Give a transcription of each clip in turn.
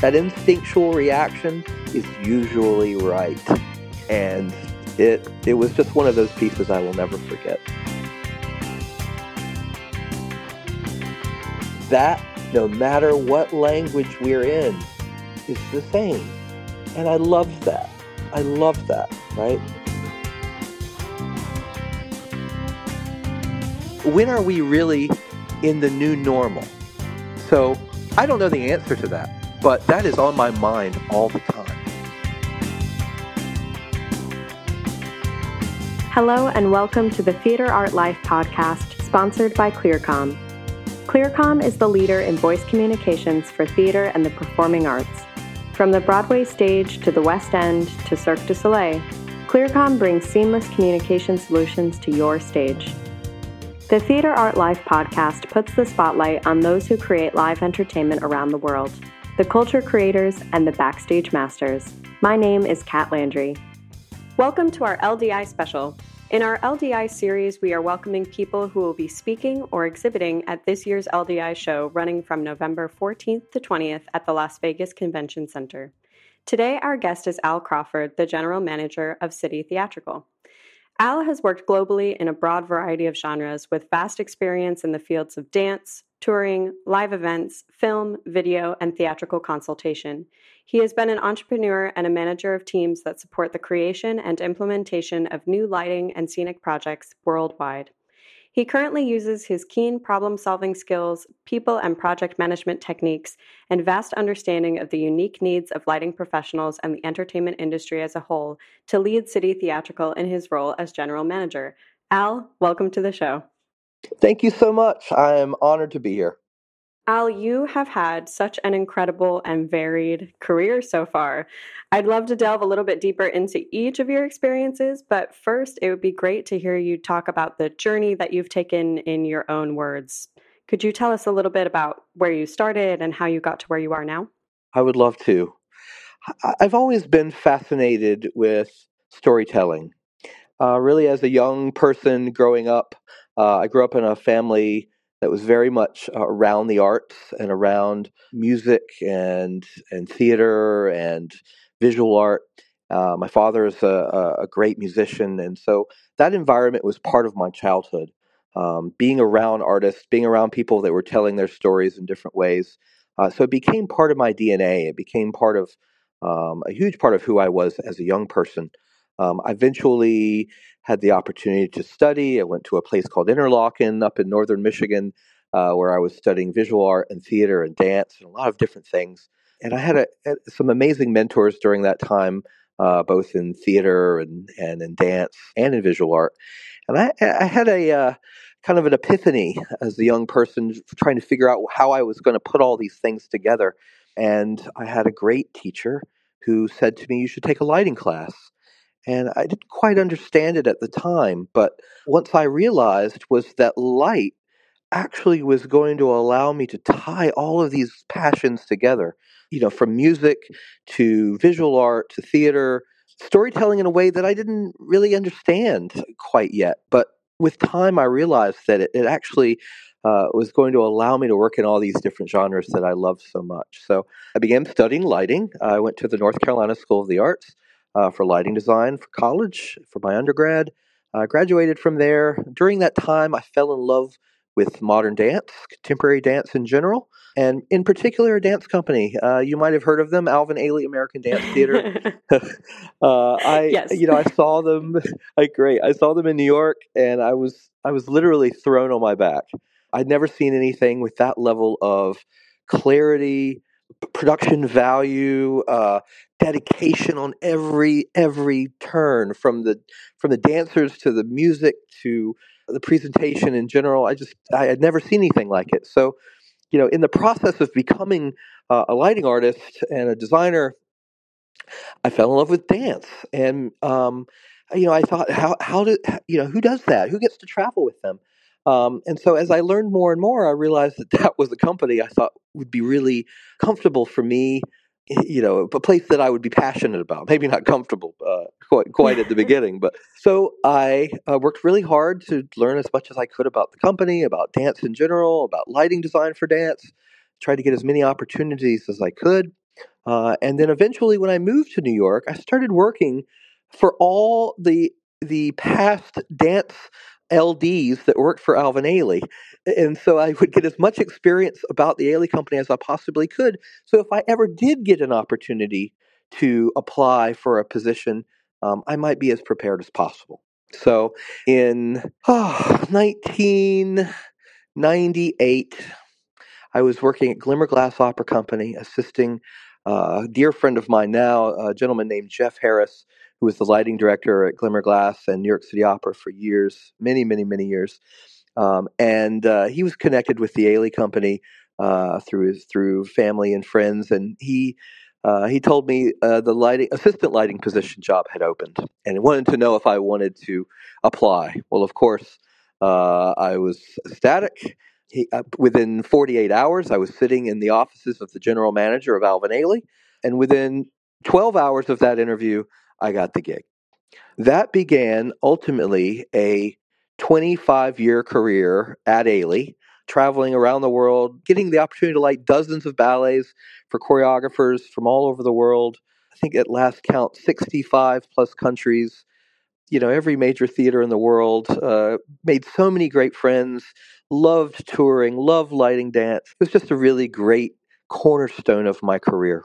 that instinctual reaction is usually right. And it, it was just one of those pieces I will never forget. That, no matter what language we're in, is the same. And I love that. I love that, right? When are we really in the new normal? So I don't know the answer to that, but that is on my mind all the time. Hello, and welcome to the Theater Art Life podcast, sponsored by ClearCom. ClearCom is the leader in voice communications for theater and the performing arts. From the Broadway stage to the West End to Cirque du Soleil, ClearCom brings seamless communication solutions to your stage. The Theater Art Life podcast puts the spotlight on those who create live entertainment around the world, the culture creators and the backstage masters. My name is Kat Landry. Welcome to our LDI special. In our LDI series, we are welcoming people who will be speaking or exhibiting at this year's LDI show running from November 14th to 20th at the Las Vegas Convention Center. Today, our guest is Al Crawford, the general manager of City Theatrical. Al has worked globally in a broad variety of genres with vast experience in the fields of dance, touring, live events, film, video, and theatrical consultation. He has been an entrepreneur and a manager of teams that support the creation and implementation of new lighting and scenic projects worldwide. He currently uses his keen problem solving skills, people and project management techniques, and vast understanding of the unique needs of lighting professionals and the entertainment industry as a whole to lead City Theatrical in his role as general manager. Al, welcome to the show. Thank you so much. I am honored to be here. Al, you have had such an incredible and varied career so far. I'd love to delve a little bit deeper into each of your experiences, but first, it would be great to hear you talk about the journey that you've taken in your own words. Could you tell us a little bit about where you started and how you got to where you are now? I would love to. I've always been fascinated with storytelling. Uh, really, as a young person growing up, uh, I grew up in a family that was very much uh, around the arts and around music and and theater and visual art. Uh, my father is a, a, great musician, and so that environment was part of my childhood. Um, being around artists, being around people that were telling their stories in different ways, uh, so it became part of my DNA. It became part of um, a huge part of who I was as a young person. Um, I eventually had the opportunity to study. I went to a place called Interlochen up in northern Michigan, uh, where I was studying visual art and theater and dance and a lot of different things. And I had a, a, some amazing mentors during that time, uh, both in theater and, and in dance and in visual art. And I, I had a uh, kind of an epiphany as a young person trying to figure out how I was going to put all these things together. And I had a great teacher who said to me, You should take a lighting class. And I didn't quite understand it at the time, but once I realized was that light actually was going to allow me to tie all of these passions together, you know, from music to visual art to theater, storytelling in a way that I didn't really understand quite yet. But with time, I realized that it, it actually uh, was going to allow me to work in all these different genres that I love so much. So I began studying lighting. I went to the North Carolina School of the Arts uh, for lighting design for college, for my undergrad. I graduated from there. During that time, I fell in love with modern dance, contemporary dance in general, and in particular a dance company. Uh, you might have heard of them, Alvin Ailey American Dance Theater. uh, I, yes. you know, I saw them. Like, great, I saw them in New York, and I was, I was literally thrown on my back. I'd never seen anything with that level of clarity, production value, uh, dedication on every every turn from the from the dancers to the music to the presentation in general. I just I had never seen anything like it. So, you know, in the process of becoming uh, a lighting artist and a designer, I fell in love with dance, and um, you know, I thought, how how do you know who does that? Who gets to travel with them? Um, and so as I learned more and more, I realized that that was a company I thought would be really comfortable for me, you know, a place that I would be passionate about. Maybe not comfortable uh, quite, quite at the beginning, but so I uh, worked really hard to learn as much as I could about the company, about dance in general, about lighting design for dance, tried to get as many opportunities as I could. Uh, and then eventually, when I moved to New York, I started working for all the the past dance LDs that worked for Alvin Ailey. And so I would get as much experience about the Ailey company as I possibly could. So if I ever did get an opportunity to apply for a position, um, I might be as prepared as possible. So in oh, 1998, I was working at Glimmerglass Opera Company, assisting uh, a dear friend of mine now, a gentleman named Jeff Harris, who was the lighting director at Glimmerglass and New York City Opera for years, many, many, many years. Um, and uh, he was connected with the Ailey Company uh, through his, through family and friends, and he uh, he told me uh, the lighting assistant lighting position job had opened, and wanted to know if I wanted to apply. Well, of course, uh, I was ecstatic. He, uh, within 48 hours, I was sitting in the offices of the general manager of Alvin Ailey, and within 12 hours of that interview, I got the gig. That began ultimately a 25 year career at Ailey, traveling around the world, getting the opportunity to light dozens of ballets for choreographers from all over the world. I think at last count, 65 plus countries. You know, every major theater in the world. Uh, made so many great friends. Loved touring. Loved lighting dance. It was just a really great cornerstone of my career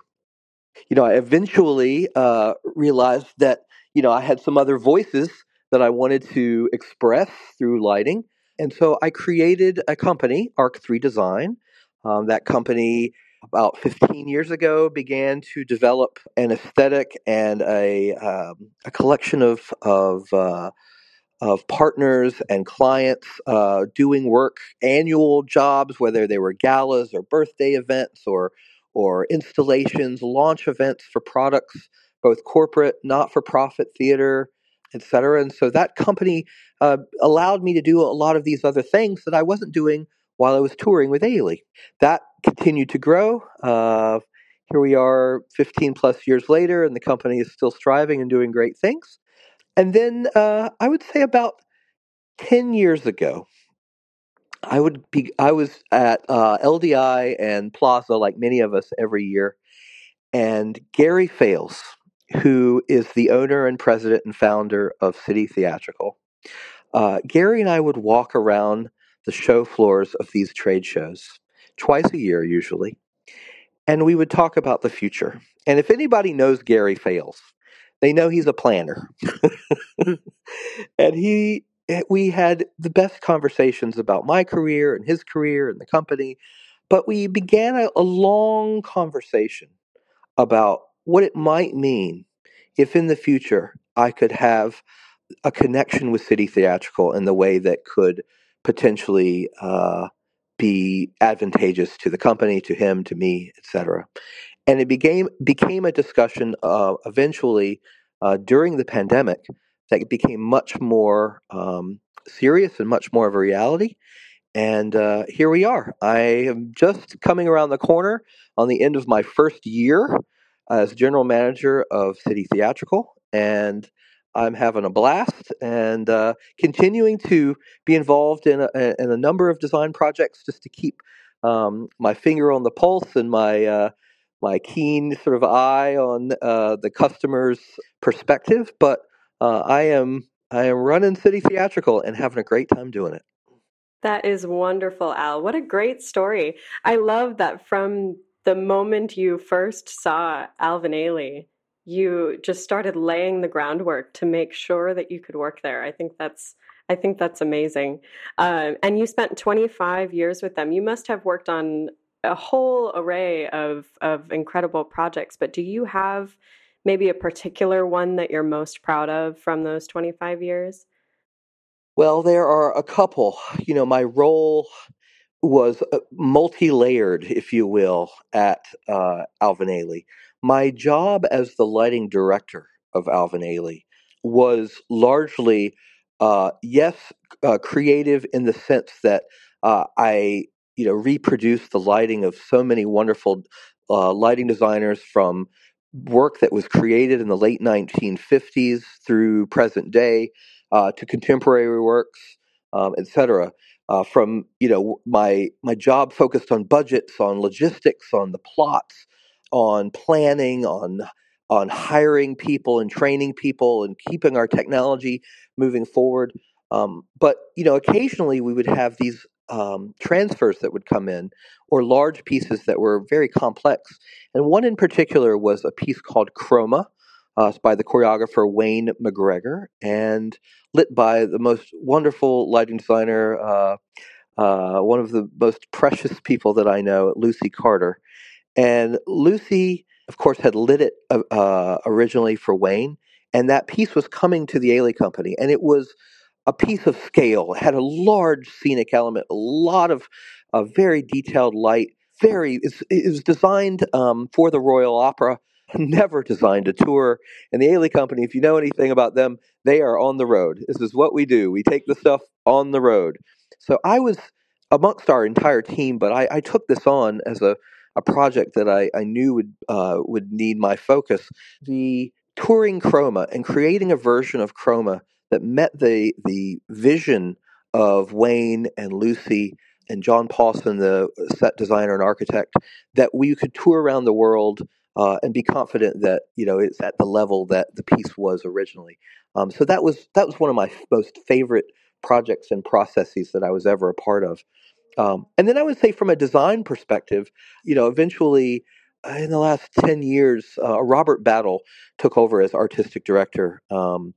you know, I eventually uh, realized that, you know, I had some other voices that I wanted to express through lighting. And so I created a company, Arc3 Design. Um, that company, about 15 years ago, began to develop an aesthetic and a, um, a collection of, of uh, of partners and clients uh, doing work, annual jobs, whether they were galas or birthday events or or installations, launch events for products, both corporate, not-for-profit theater, etc. And so that company uh, allowed me to do a lot of these other things that I wasn't doing while I was touring with Ailey. That continued to grow. Uh, here we are 15 plus years later, and the company is still striving and doing great things. And then uh, I would say about 10 years ago, I would be I was at uh, LDI and PLASA like many of us every year, and Gary Fails, who is the owner and president and founder of City Theatrical, uh, Gary and I would walk around the show floors of these trade shows twice a year usually, and we would talk about the future. And if anybody knows Gary Fails, they know he's a planner, and he Eh, we had the best conversations about my career and his career and the company, but we began a, a long conversation about what it might mean if in the future I could have a connection with City Theatrical in the way that could potentially uh, be advantageous to the company, to him, to me, etc. And it became became a discussion uh, eventually uh, during the pandemic that became much more um, serious and much more of a reality. And uh, here we are. I am just coming around the corner on the end of my first year as general manager of City Theatrical, and I'm having a blast and uh, continuing to be involved in a, in a number of design projects just to keep um, my finger on the pulse and my uh, my keen sort of eye on uh, the customer's perspective. But uh, I am I am running City Theatrical and having a great time doing it. That is wonderful, Al. What a great story. I love that from the moment you first saw Alvin Ailey, you just started laying the groundwork to make sure that you could work there. I think that's I think that's amazing. Uh, and you spent 25 years with them. You must have worked on a whole array of of incredible projects. But do you have maybe a particular one that you're most proud of from those 25 years? Well, there are a couple. You know, my role was uh, multi layered, if you will, at uh, Alvin Ailey. My job as the lighting director of Alvin Ailey was largely, uh, yes, uh, creative in the sense that uh, I, you know, reproduced the lighting of so many wonderful uh, lighting designers from work that was created in the late 1950s through present day uh, to contemporary works, um, etc. Uh, from you know my my job focused on budgets, on logistics, on the plots, on planning, on on hiring people and training people and keeping our technology moving forward. Um, but you know, occasionally we would have these um, transfers that would come in, or large pieces that were very complex. And one in particular was a piece called Chroma, uh, by the choreographer Wayne McGregor, and lit by the most wonderful lighting designer, uh, uh, one of the most precious people that I know, Lucy Carter. And Lucy, of course, had lit it uh, uh, originally for Wayne, and that piece was coming to the Ailey Company, and it was a piece of scale. Had a large scenic element, a lot of uh, very detailed light. Very, it was designed um, for the Royal Opera. Never designed a tour. And the Ailey Company, if you know anything about them, they are on the road. This is what we do. We take the stuff on the road. So I was amongst our entire team, but I, I took this on as a, a project that I, I knew would uh, would need my focus. The touring Chroma and creating a version of Chroma that met the the vision of Wayne and Lucy and John Pawson, the set designer and architect, that we could tour around the world uh, and be confident that you know it's at the level that the piece was originally. Um, so that was that was one of my most favorite projects and processes that I was ever a part of. Um, and then I would say, from a design perspective, you know, eventually uh, in the last 10 years, uh, Robert Battle took over as artistic director. Um,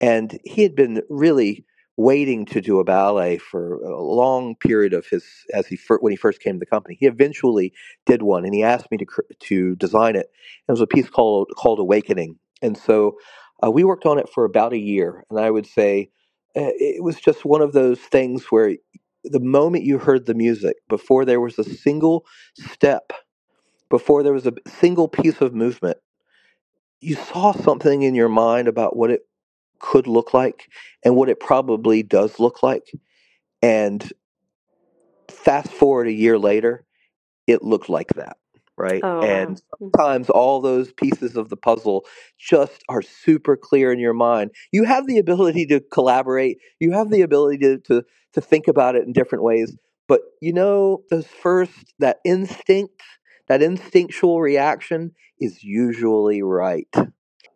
and he had been really waiting to do a ballet for a long period of his as he when he first came to the company. He eventually did one, and he asked me to to design it. It was a piece called called Awakening, and so uh, we worked on it for about a year. And I would say uh, it was just one of those things where the moment you heard the music, before there was a single step, before there was a single piece of movement, you saw something in your mind about what it could look like and what it probably does look like. And fast forward a year later, it looked like that, right? Oh, and wow. Mm. sometimes all those pieces of the puzzle just are super clear in your mind. You have the ability to collaborate, you have the ability to, to, to think about it in different ways. But you know, those first, that instinct, that instinctual reaction is usually right.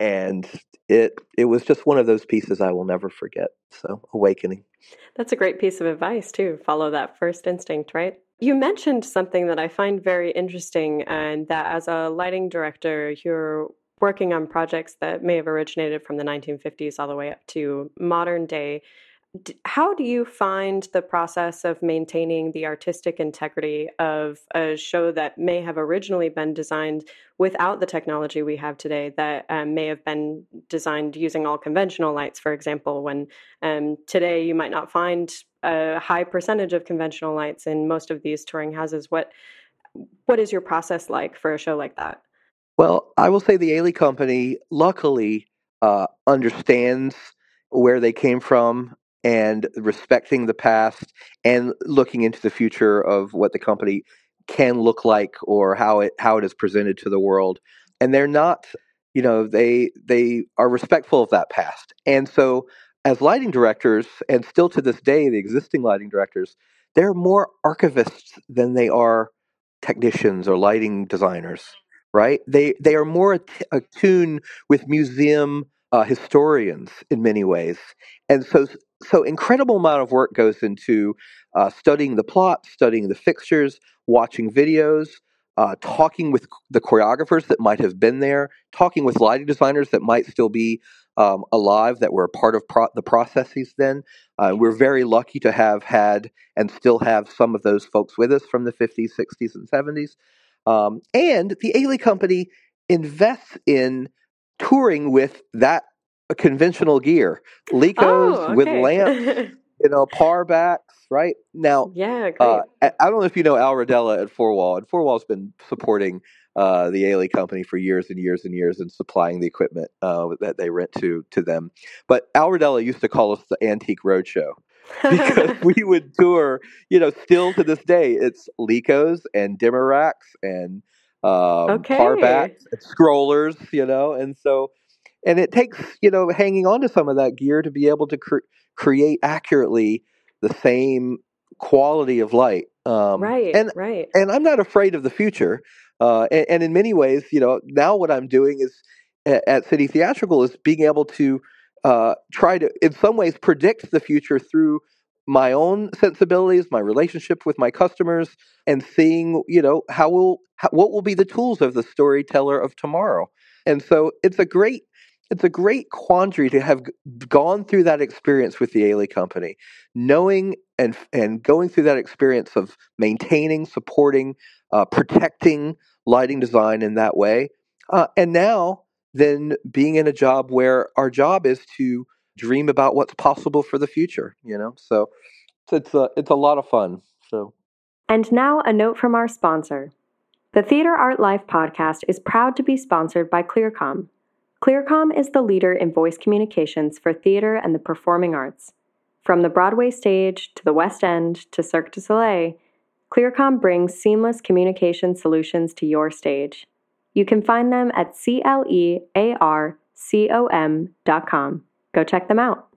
And it it was just one of those pieces I will never forget. So awakening. That's a great piece of advice too. Follow that first instinct, right? You mentioned something that I find very interesting, and that as a lighting director, you're working on projects that may have originated from the 1950s all the way up to modern day how do you find the process of maintaining the artistic integrity of a show that may have originally been designed without the technology we have today that um, may have been designed using all conventional lights for example when um, today you might not find a high percentage of conventional lights in most of these touring houses? What what is your process like for a show like that? Well i will say the ailey company luckily uh, understands where they came from and respecting the past and looking into the future of what the company can look like or how it how it is presented to the world. And they're not you know they they are respectful of that past. And so as lighting directors and still to this day the existing lighting directors they're more archivists than they are technicians or lighting designers right? They they are more attuned with museum uh, historians in many ways. And so so incredible amount of work goes into uh, studying the plot, studying the fixtures, watching videos, uh, talking with the choreographers that might have been there, talking with lighting designers that might still be um, alive that were a part of pro- the processes then. Uh, we're very lucky to have had and still have some of those folks with us from the 50s, 60s, and 70s. Um, and the Ailey Company invests in touring with that conventional gear, Lekos oh, okay. with lamps, you know, par backs, right? Now, yeah, uh, I don't know if you know Al Rodella at Four Wall, and Four Wall's been supporting uh, the Ailey company for years and years and years and supplying the equipment uh, that they rent to to them. But Al Rodella used to call us the Antique Roadshow because we would tour, you know, still to this day, it's Lekos and dimmer racks and um, okay. par backs and scrollers, you know, and so and it takes you know hanging on to some of that gear to be able to cre- create accurately the same quality of light um, right and right and i'm not afraid of the future Uh, and, and, in many ways, you know, now what I'm doing is at, at City Theatrical is being able to uh, try to, in some ways, predict the future through my own sensibilities, my relationship with my customers, and seeing, you know, how will how, what will be the tools of the storyteller of tomorrow. And so it's a great it's a great quandary to have gone through that experience with the Ailey Company, knowing and and going through that experience of maintaining, supporting, uh, protecting lighting design in that way, uh, and now then being in a job where our job is to dream about what's possible for the future. You know, so it's a it's a lot of fun. So, and now a note from our sponsor. The Theater Art Life podcast is proud to be sponsored by Clearcom. Clearcom is the leader in voice communications for theater and the performing arts. From the Broadway stage to the West End to Cirque du Soleil, Clearcom brings seamless communication solutions to your stage. You can find them at clearcom.com. Go check them out.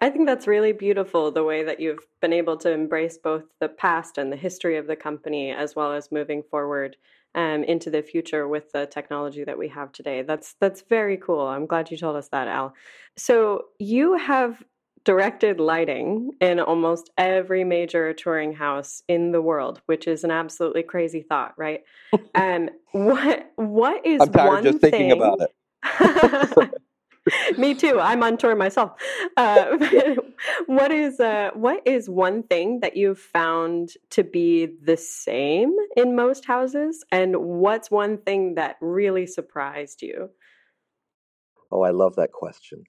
I think that's really beautiful the way that you've been able to embrace both the past and the history of the company as well as moving forward um, into the future with the technology that we have today. That's that's very cool. I'm glad you told us that, Al. So you have directed lighting in almost every major touring house in the world, which is an absolutely crazy thought, right? um, what what is I'm tired one just thing... thinking about it. Me too. I'm on tour myself. Uh, what is uh, what is one thing that you've found to be the same in most houses, and what's one thing that really surprised you? Oh, I love that question.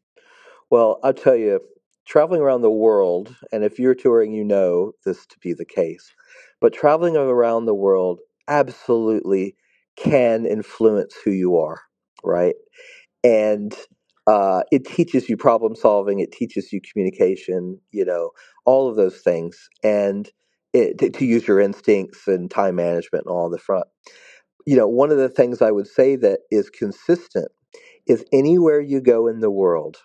Well, I'll tell you, traveling around the world, and if you're touring, you know this to be the case, but traveling around the world absolutely can influence who you are, right? And uh, it teaches you problem solving, it teaches you communication, you know, all of those things, and it, to, to use your instincts and time management and all the front. You know, one of the things I would say that is consistent is anywhere you go in the world,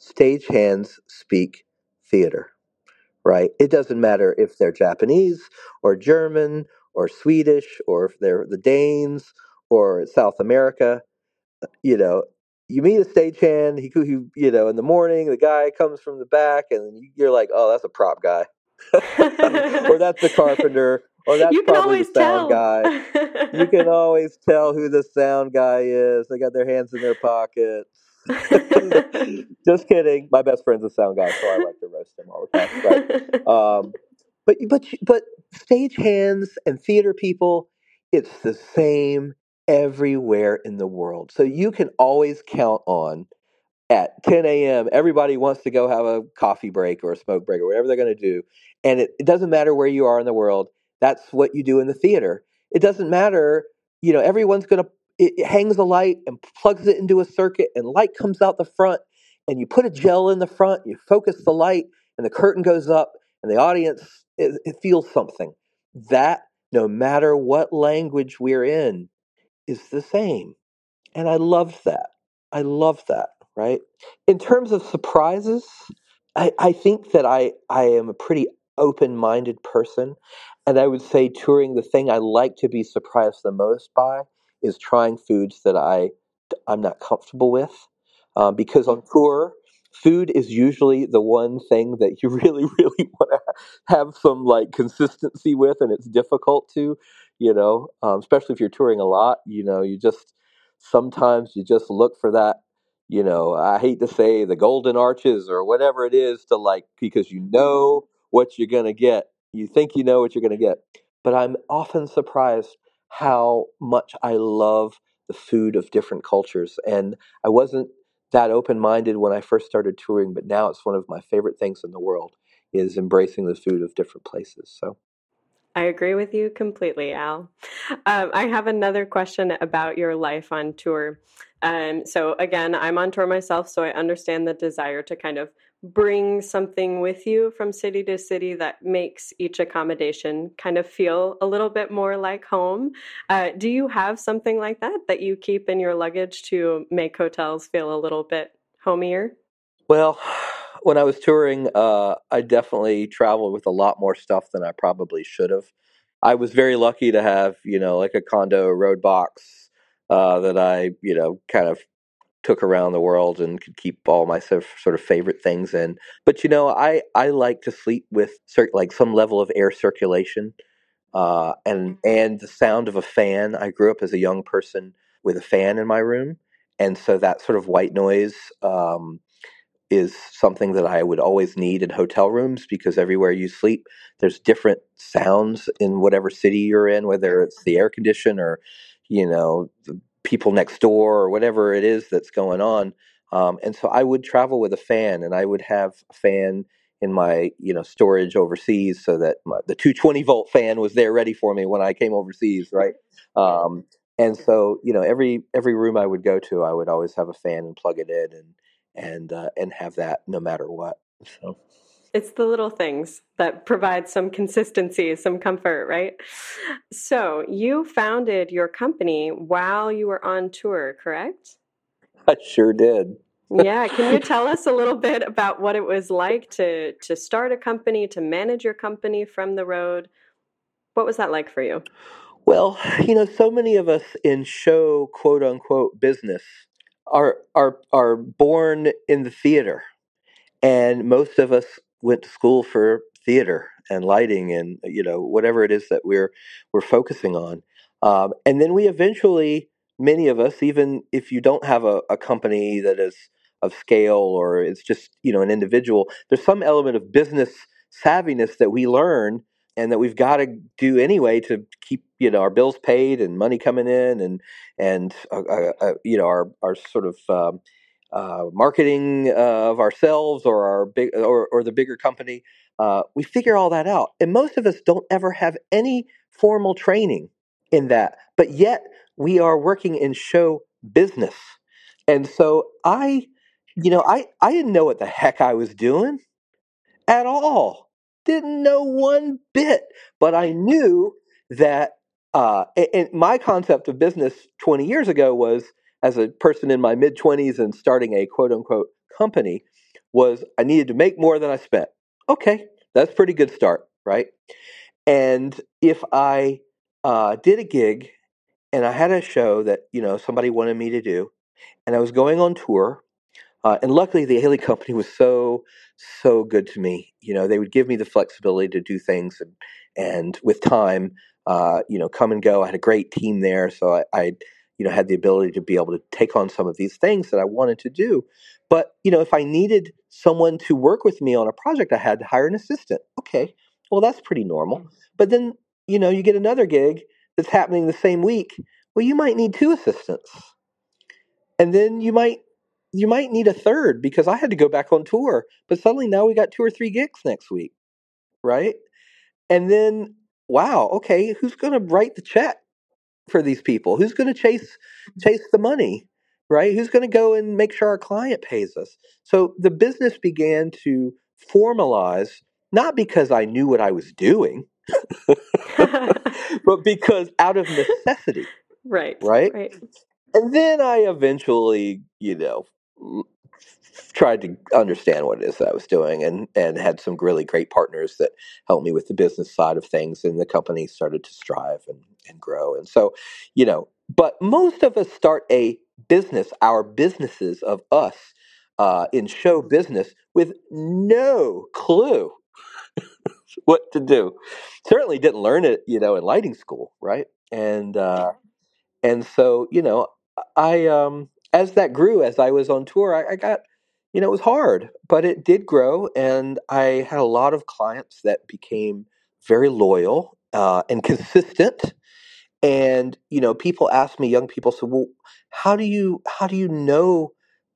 stagehands speak theater, right? It doesn't matter if they're Japanese or German or Swedish or if they're the Danes or South America. You know, you meet a stagehand. He, he, you know, in the morning, the guy comes from the back, and you're like, "Oh, that's a prop guy," or that's the carpenter, or that's probably the sound tell. guy. you can always tell who the sound guy is. They got their hands in their pockets. Just kidding. My best friend's a sound guy, so I like to roast him all the time. Right? Um, but but but stagehands and theater people, it's the same everywhere in the world. So you can always count on at 10 a.m. Everybody wants to go have a coffee break or a smoke break or whatever they're going to do, and it, it doesn't matter where you are in the world. That's what you do in the theater. It doesn't matter. You know, everyone's going to it hangs a light and plugs it into a circuit, and light comes out the front, and you put a gel in the front. You focus the light, and the curtain goes up, and the audience it, it feels something. That no matter what language we're in, is the same. And I loved that. I love that, right? In terms of surprises, I, I think that I, I am a pretty open minded person. And I would say touring, the thing I like to be surprised the most by is trying foods that I, I'm not comfortable with. Um, because on tour, food is usually the one thing that you really, really want to have some like consistency with, and it's difficult to you know, um, especially if you're touring a lot, you know, you just sometimes you just look for that, you know, I hate to say the golden arches or whatever it is to like, because you know what you're going to get. You think you know what you're going to get. But I'm often surprised how much I love the food of different cultures. And I wasn't that open minded when I first started touring, but now it's one of my favorite things in the world is embracing the food of different places. So I agree with you completely, Al. Um, I have another question about your life on tour. Um, so, again, I'm on tour myself, so I understand the desire to kind of bring something with you from city to city that makes each accommodation kind of feel a little bit more like home. Uh, do you have something like that that you keep in your luggage to make hotels feel a little bit homier? Well, when I was touring, uh, I definitely traveled with a lot more stuff than I probably should have. I was very lucky to have, you know, like a condo road box uh, that I, you know, kind of took around the world and could keep all my sort of favorite things in. But you know, I I like to sleep with cir- like some level of air circulation, uh, and and the sound of a fan. I grew up as a young person with a fan in my room, and so that sort of white noise. Um, is something that I would always need in hotel rooms because everywhere you sleep, there's different sounds in whatever city you're in, whether it's the air condition or, you know, the people next door or whatever it is that's going on. Um, and so I would travel with a fan, and I would have a fan in my you know storage overseas, so that my, the 220 volt fan was there ready for me when I came overseas, right? Um, and so you know every every room I would go to, I would always have a fan and plug it in, and and uh, and have that no matter what. So it's the little things that provide some consistency, some comfort, right? So you founded your company while you were on tour, correct? I sure did. yeah, can you tell us a little bit about what it was like to to start a company, to manage your company from the road? What was that like for you? Well, you know, so many of us in show quote unquote business are are are born in the theater, and most of us went to school for theater and lighting and you know whatever it is that we're we're focusing on, um, and then we eventually, many of us, even if you don't have a, a company that is of scale or it's just you know an individual, there's some element of business savviness that we learn and that we've got to do anyway to keep you know our bills paid and money coming in and and uh, uh, uh, you know our our sort of um, uh, marketing of ourselves or our big or, or the bigger company uh, we figure all that out. And most of us don't ever have any formal training in that but yet we are working in show business. And so i you know i i didn't know what the heck i was doing at all didn't know one bit, but I knew that. Uh, and my concept of business 20 years ago was as a person in my mid 20s and starting a quote unquote company was I needed to make more than I spent. Okay, that's pretty good start, right? And if I uh, did a gig and I had a show that you know somebody wanted me to do, and I was going on tour, uh, and luckily, the Ailey Company was so so good to me. You know, they would give me the flexibility to do things, and and with time, uh, you know, come and go. I had a great team there, so I, I, you know, had the ability to be able to take on some of these things that I wanted to do. But you know, if I needed someone to work with me on a project, I had to hire an assistant. Okay, well, that's pretty normal. But then, you know, you get another gig that's happening the same week. Well, you might need two assistants, and then you might you might need a third because I had to go back on tour. But suddenly now we got two or three gigs next week, right? And then, wow, okay, who's going to write the check for these people? Who's going to chase mm. chase the money, right? Who's going to go and make sure our client pays us? So the business began to formalize, not because I knew what I was doing, but because out of necessity. Right. Right. Right. And then I eventually, you know, tried to understand what it is that I was doing and, and had some really great partners that helped me with the business side of things and the company started to strive and, and grow. And so, you know, but most of us start a business, our businesses of us uh, in show business with no clue what to do. Certainly didn't learn it, you know, in lighting school, right? And uh, and so, you know, I um as that grew as I was on tour, I, I got you know, it was hard, but it did grow, and I had a lot of clients that became very loyal uh, and consistent. And you know, people ask me, young people, so well, how do you how do you know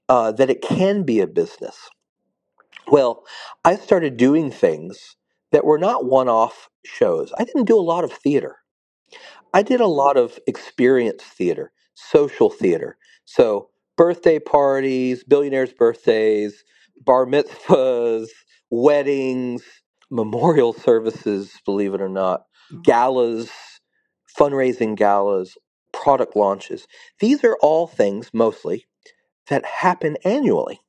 uh, that it can be a business? Well, I started doing things that were not one-off shows. I didn't do a lot of theater. I did a lot of experience theater, social theater. So birthday parties, billionaires' birthdays, bar mitzvahs, weddings, memorial services, believe it or not, mm-hmm. galas, fundraising galas, product launches. These are all things mostly that happen annually.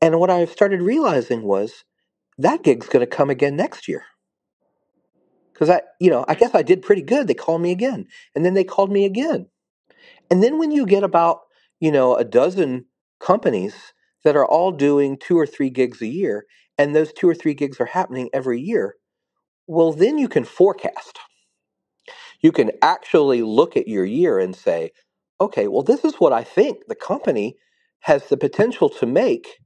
And what I started realizing was that gig's going to come again next year. because I, you know, I guess I did pretty good. They called me again, and then they called me again, and then when you get about, you know, a dozen companies that are all doing two or three gigs a year, and those two or three gigs are happening every year, well, then you can forecast. You can actually look at your year and say, okay, well, this is what I think the company has the potential to make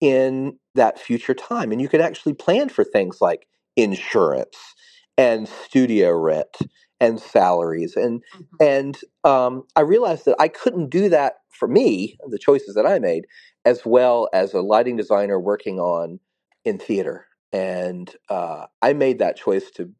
in that future time. And you can actually plan for things like insurance and studio rent and salaries and mm-hmm. and um, I realized that I couldn't do that for me the choices that I made as well as a lighting designer working on in theater and uh, I made that choice to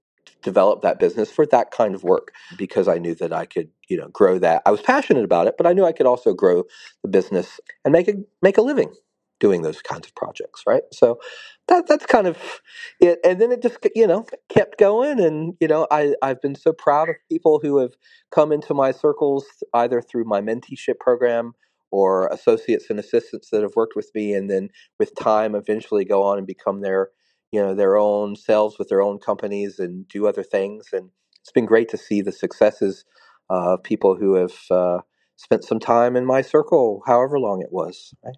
develop that business for that kind of work because I knew that I could you know grow that I was passionate about it but I knew I could also grow the business and make a make a living doing those kinds of projects, right? So that that's kind of it. And then it just you know kept going, and you know I I've been so proud of people who have come into my circles either through my menteeship program or associates and assistants that have worked with me, and then with time eventually go on and become their you know their own selves with their own companies and do other things. And it's been great to see the successes of people who have. Uh, spent some time in my circle, however long it was. Right?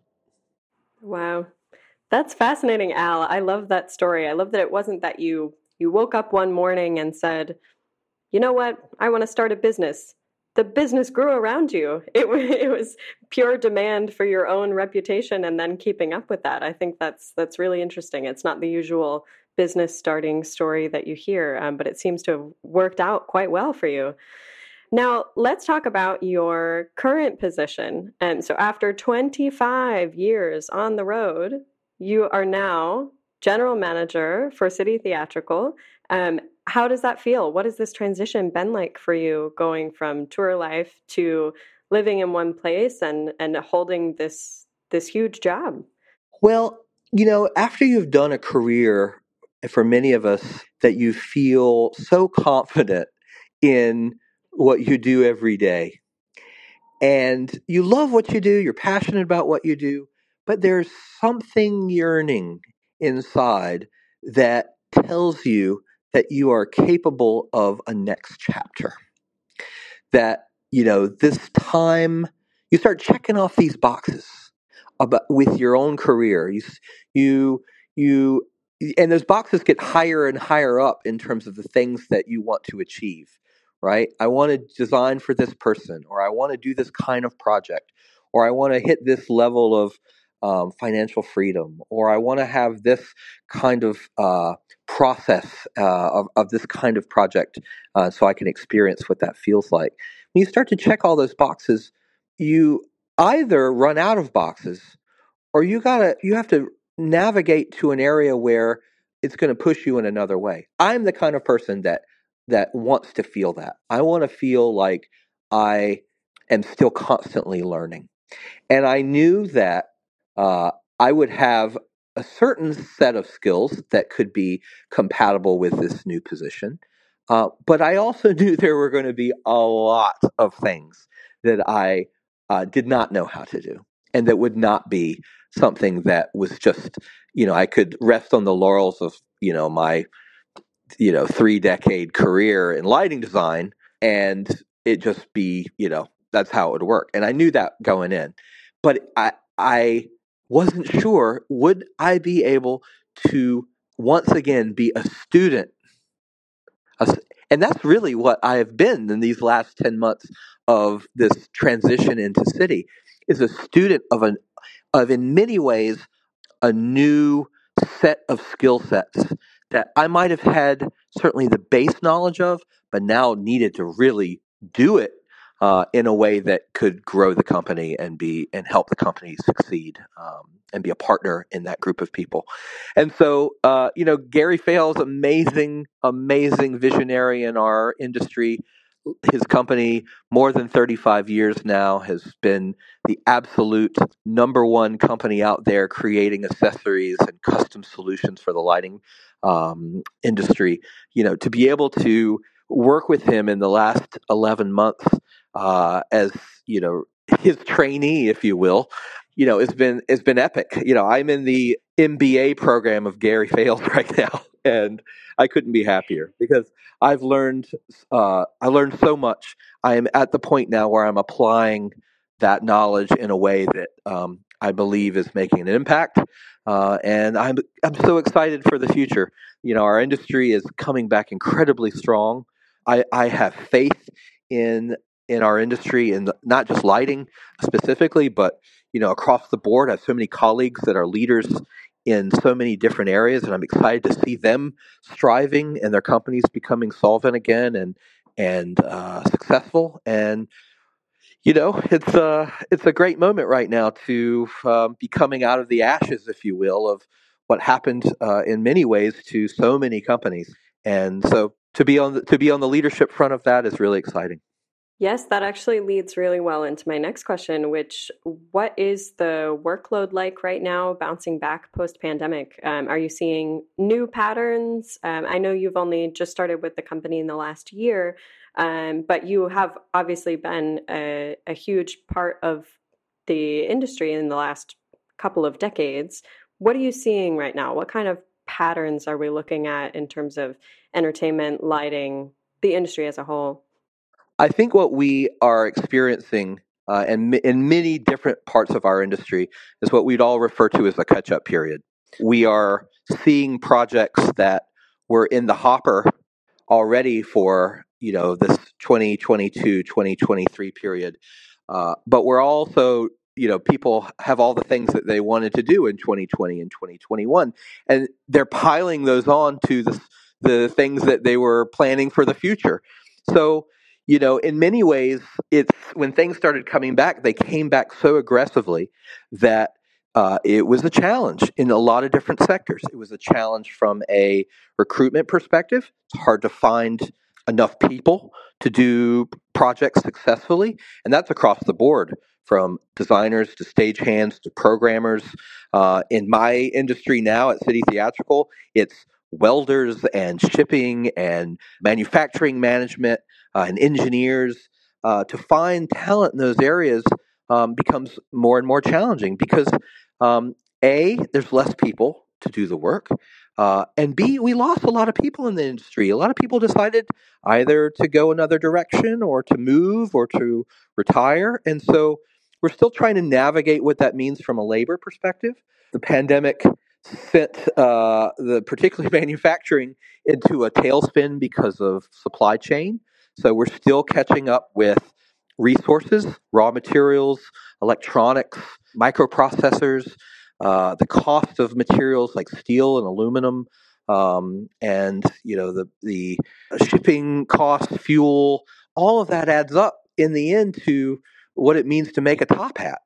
Wow. That's fascinating, Al. I love that story. I love that it wasn't that you you woke up one morning and said, "You know what? I want to start a business." The business grew around you. It it was pure demand for your own reputation and then keeping up with that. I think that's that's really interesting. It's not the usual business starting story that you hear, um, but it seems to have worked out quite well for you. Now, let's talk about your current position. And so, after 25 years on the road, you are now general manager for City Theatrical. Um, how does that feel? What has this transition been like for you going from tour life to living in one place and, and holding this this huge job? Well, you know, after you've done a career for many of us that you feel so confident in what you do every day. And you love what you do, you're passionate about what you do, but there's something yearning inside that tells you that you are capable of a next chapter. That, you know, this time you start checking off these boxes about with your own career. You you you and those boxes get higher and higher up in terms of the things that you want to achieve right? I want to design for this person, or I want to do this kind of project, or I want to hit this level of um, financial freedom, or I want to have this kind of uh, process uh, of, of this kind of project uh, so I can experience what that feels like. When you start to check all those boxes, you either run out of boxes or you gotta you have to navigate to an area where it's going to push you in another way. I'm the kind of person that that wants to feel that. I want to feel like I am still constantly learning. And I knew that uh, I would have a certain set of skills that could be compatible with this new position. Uh, but I also knew there were going to be a lot of things that I uh, did not know how to do and that would not be something that was just, you know, I could rest on the laurels of, you know, my you know three decade career in lighting design and it just be you know that's how it would work and i knew that going in but i i wasn't sure would i be able to once again be a student? And that's really what i have been in these last 10 months of this transition into city is a student of an of in many ways a new set of skill sets that I might have had certainly the base knowledge of, but now needed to really do it uh, in a way that could grow the company and be and help the company succeed um, and be a partner in that group of people. And so, uh, you know, Gary Fails, amazing, amazing visionary in our industry, his company, more than 35 years now, has been the absolute number one company out there creating accessories and custom solutions for the lighting um, industry. You know, to be able to work with him in the last 11 months uh, as, you know, his trainee, if you will, you know, it's been it's been epic. You know, I'm in the MBA program of Gary Fails right now, and I couldn't be happier because I've learned uh, I learned so much. I am at the point now where I'm applying that knowledge in a way that um, I believe is making an impact, uh, and I'm I'm so excited for the future. You know, our industry is coming back incredibly strong. I, I have faith in in our industry, and not just lighting specifically, but you know across the board. I have so many colleagues that are leaders in so many different areas, and I'm excited to see them striving and their companies becoming solvent again and and uh, successful. And you know, it's a it's a great moment right now to um, be coming out of the ashes, if you will, of what happened uh, in many ways to so many companies. And so to be on the, to be on the leadership front of that is really exciting. Yes, that actually leads really well into my next question, which what is the workload like right now, bouncing back post pandemic? Um, are you seeing new patterns? Um, I know you've only just started with the company in the last year, um, but you have obviously been a, a huge part of the industry in the last couple of decades. What are you seeing right now? What kind of patterns are we looking at in terms of entertainment, lighting, the industry as a whole? I think what we are experiencing uh, and in many different parts of our industry is what we'd all refer to as a catch up period. We are seeing projects that were in the hopper already for you know this 2022 2023 period uh, but we're also you know people have all the things that they wanted to do in 2020 and 2021 and they're piling those on to the, the things that they were planning for the future so you know, in many ways, it's when things started coming back, they came back so aggressively that uh, it was a challenge in a lot of different sectors. It was a challenge from a recruitment perspective. It's hard to find enough people to do projects successfully, and that's across the board from designers to stagehands to programmers. Uh, in my industry now at City Theatrical, it's welders and shipping and manufacturing management uh, and engineers. Uh, to find talent in those areas um, becomes more and more challenging because um, a there's less people to do the work, uh, and b we lost a lot of people in the industry. A lot of people decided either to go another direction or to move or to retire, and so we're still trying to navigate what that means from a labor perspective. The pandemic sent uh, the particularly manufacturing into a tailspin because of supply chain. So we're still catching up with resources, raw materials, electronics, microprocessors, uh, the cost of materials like steel and aluminum, um, and you know the the shipping costs, fuel, all of that adds up in the end to what it means to make a top hat,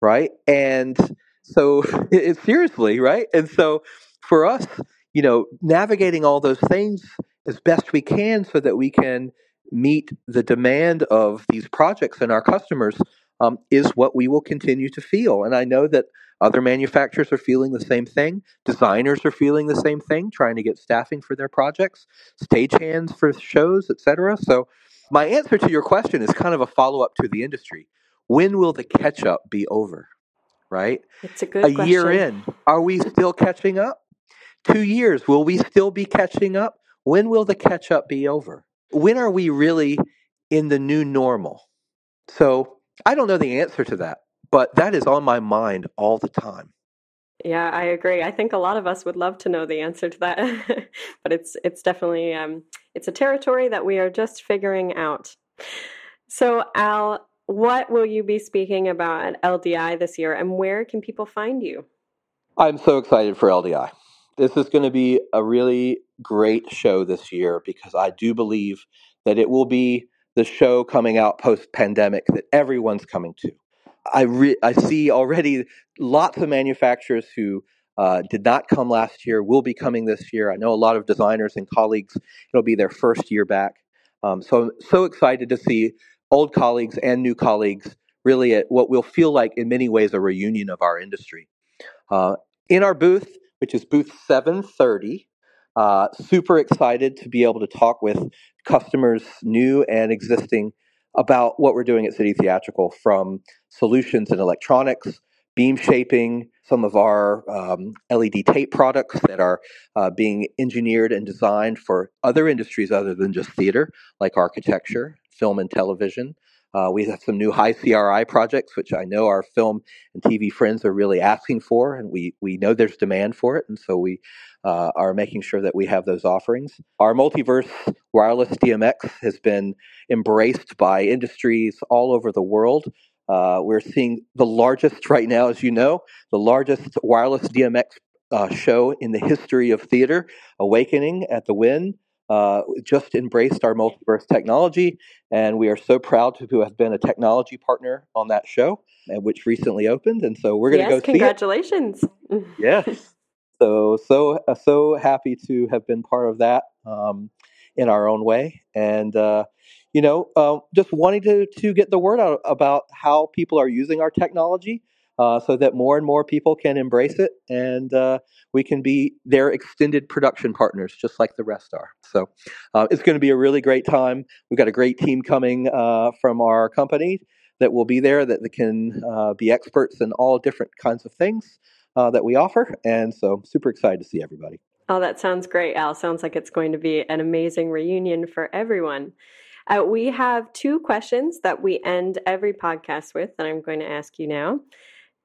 right? And so it, seriously, right? And so for us, you know, navigating all those things as best we can so that we can meet the demand of these projects and our customers um, is what we will continue to feel. And I know that other manufacturers are feeling the same thing. Designers are feeling the same thing, trying to get staffing for their projects, stagehands for shows, etc. So my answer to your question is kind of a follow up to the industry. When will the catch up be over? Right? It's a good a question. year in. Are we still catching up? Two years. Will we still be catching up? When will the catch up be over? When are we really in the new normal? So I don't know the answer to that, but that is on my mind all the time. Yeah, I agree. I think a lot of us would love to know the answer to that, but it's it's definitely um, it's a territory that we are just figuring out. So, Al, what will you be speaking about at LDI this year, and where can people find you? I'm so excited for LDI. This is going to be a really great show this year because I do believe that it will be the show coming out post pandemic that everyone's coming to. I re- I see already lots of manufacturers who uh, did not come last year will be coming this year. I know a lot of designers and colleagues. It'll be their first year back. Um, so I'm so excited to see old colleagues and new colleagues really at what will feel like in many ways a reunion of our industry. Uh, in our booth, which is booth 730, uh, super excited to be able to talk with customers, new and existing, about what we're doing at City Theatrical from solutions in electronics beam shaping, some of our um, LED tape products that are uh, being engineered and designed for other industries other than just theater, like architecture, film and television. Uh, we have some new high CRI projects, which I know our film and TV friends are really asking for, and we, we know there's demand for it, and so we uh, are making sure that we have those offerings. Our multiverse wireless DMX has been embraced by industries all over the world. Uh, we're seeing the largest right now, as you know, the largest wireless DMX uh, show in the history of theater, Awakening at the Wynn. Uh, just embraced our multiverse technology, and we are so proud to have been a technology partner on that show, which recently opened. And so we're going to go yes, go. Congratulations! yes. So so uh, so happy to have been part of that um, in our own way, and uh, you know, uh, just wanting to to get the word out about how people are using our technology, uh, so that more and more people can embrace it, and uh, we can be their extended production partners, just like the rest are. So uh, it's going to be a really great time. We've got a great team coming from our company that will be there that can be experts in all different kinds of things uh, that we offer. And so, super excited to see everybody. Oh, that sounds great, Al. Sounds like it's going to be an amazing reunion for everyone. Uh, we have two questions that we end every podcast with that I'm going to ask you now.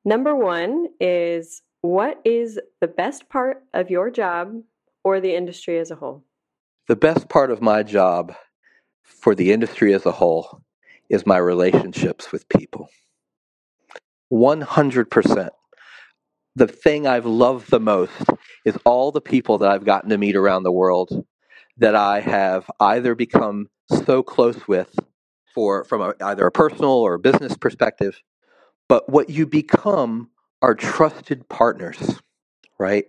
Number one is What is the best part of your job or the industry as a whole? The best part of my job for the industry as a whole is my relationships with people. 100% the thing I've loved the most is all the people that I've gotten to meet around the world that I have either become so close with for from a, either a personal or a business perspective, but what you become are trusted partners, right?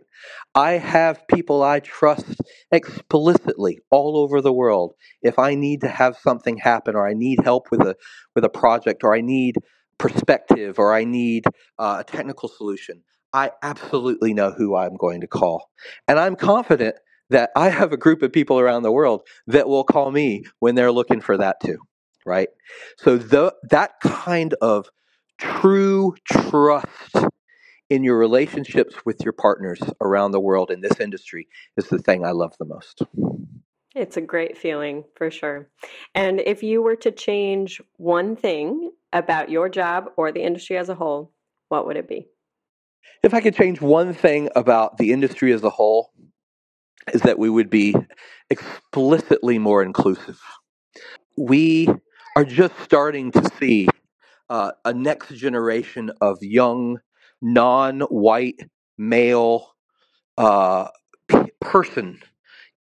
I have people I trust explicitly all over the world. If I need to have something happen or I need help with a with a project or I need perspective or I need uh, a technical solution, I absolutely know who I'm going to call. And I'm confident that I have a group of people around the world that will call me when they're looking for that too, right? So the, that kind of true trust in your relationships with your partners around the world in this industry is the thing I love the most. It's a great feeling for sure. And if you were to change one thing about your job or the industry as a whole, what would it be? If I could change one thing about the industry as a whole, is that we would be explicitly more inclusive. We are just starting to see uh, a next generation of young, non white male uh, person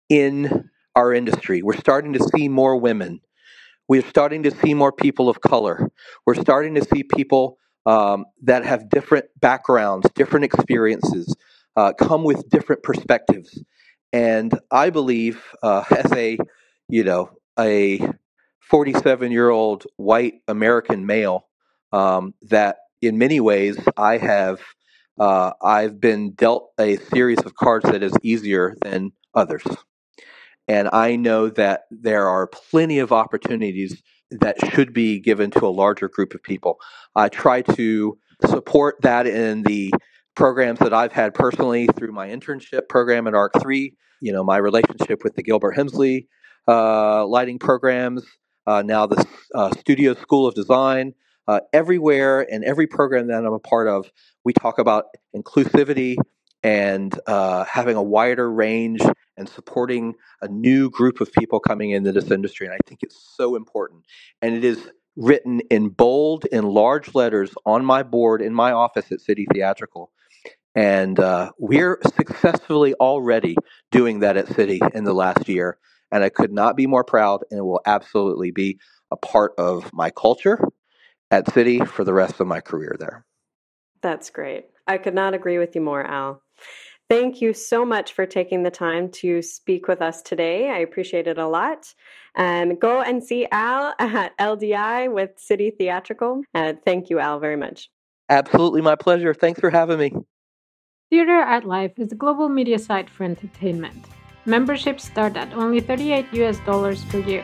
in our industry. We're starting to see more women. We're starting to see more people of color. We're starting to see people um, that have different backgrounds, different experiences, uh, come with different perspectives. And I believe, uh, as a you know a 47 year old white American male, um, that in many ways I have uh, I've been dealt a series of cards that is easier than others. And I know that there are plenty of opportunities that should be given to a larger group of people. I try to support that in the programs that I've had personally through my internship program at ARC 3, you know, my relationship with the Gilbert Hemsley uh, lighting programs, uh, now the uh, Studio School of Design. Uh, everywhere and every program that I'm a part of, we talk about inclusivity and uh, having a wider range and supporting a new group of people coming into this industry. And I think it's so important. And it is written in bold, in large letters on my board in my office at City Theatrical. And uh, we're successfully already doing that at City in the last year. And I could not be more proud, and it will absolutely be a part of my culture at City for the rest of my career there. That's great. I could not agree with you more, Al. Thank you so much for taking the time to speak with us today. I appreciate it a lot. And um, go and see Al at LDI with City Theatrical. Uh, thank you, Al, very much. Absolutely, my pleasure. Thanks for having me. Theatre Art Life is a global media site for entertainment. Memberships start at only 38 US dollars per year.